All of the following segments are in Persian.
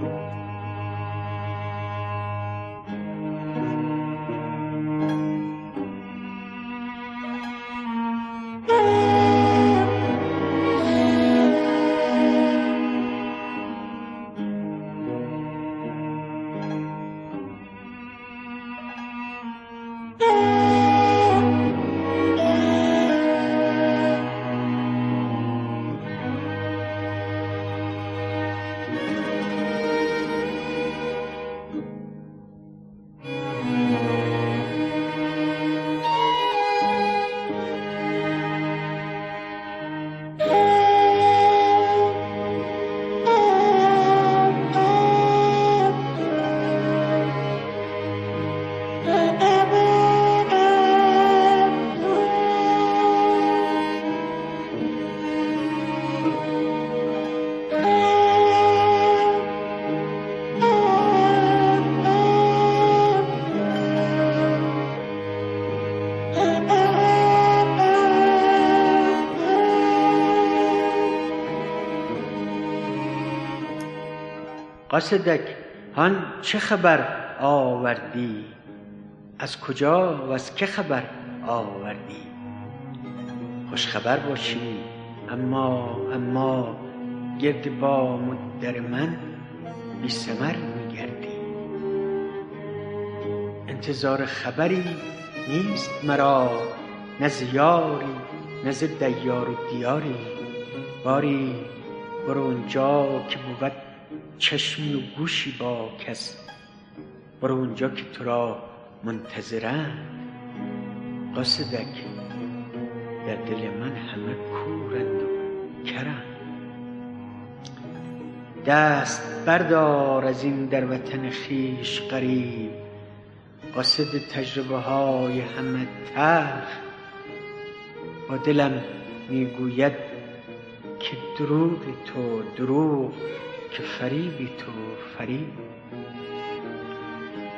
Yeah. قاصدک هان چه خبر آوردی؟ از کجا و از که خبر آوردی؟ خوش خبر باشی اما اما گرد بام و در من بی ثمر می گردی انتظار خبری نیست مرا نه ز یاری نه ز دیار و دیاری. باری برو آنجا که بود چشمی و گوشی با کس. برو اونجا که تو را منتظرند قاصدک در دل من همه کورند و کرند دست بردار از این در وطن خویش غریب قاصد تجربه های همه تلخ. با دلم می گوید که دروغ تو دروغ. که فریبی تو فریب.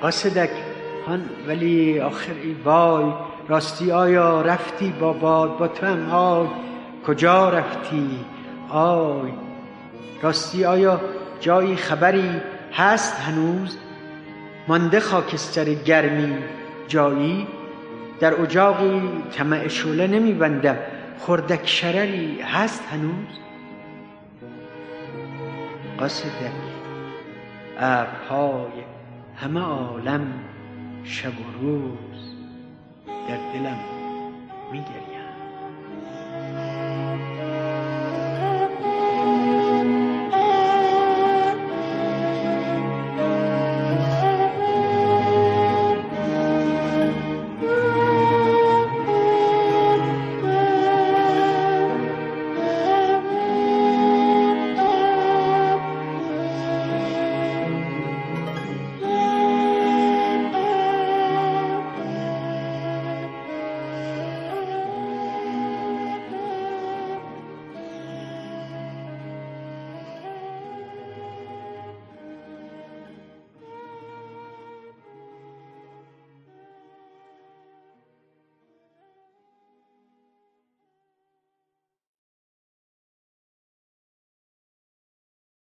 قاصدک هان ولی آخر ای وای راستی آیا رفتی با باد با تو هم آی کجا رفتی؟ آی. راستی آیا جایی خبری هست هنوز؟ مانده خاکستر گرمی جایی. در اجاقی طمع شعله نمی بندم. خردک شرری هست هنوز؟ قاصدک ابرهای همه عالم شب و روز در دلم می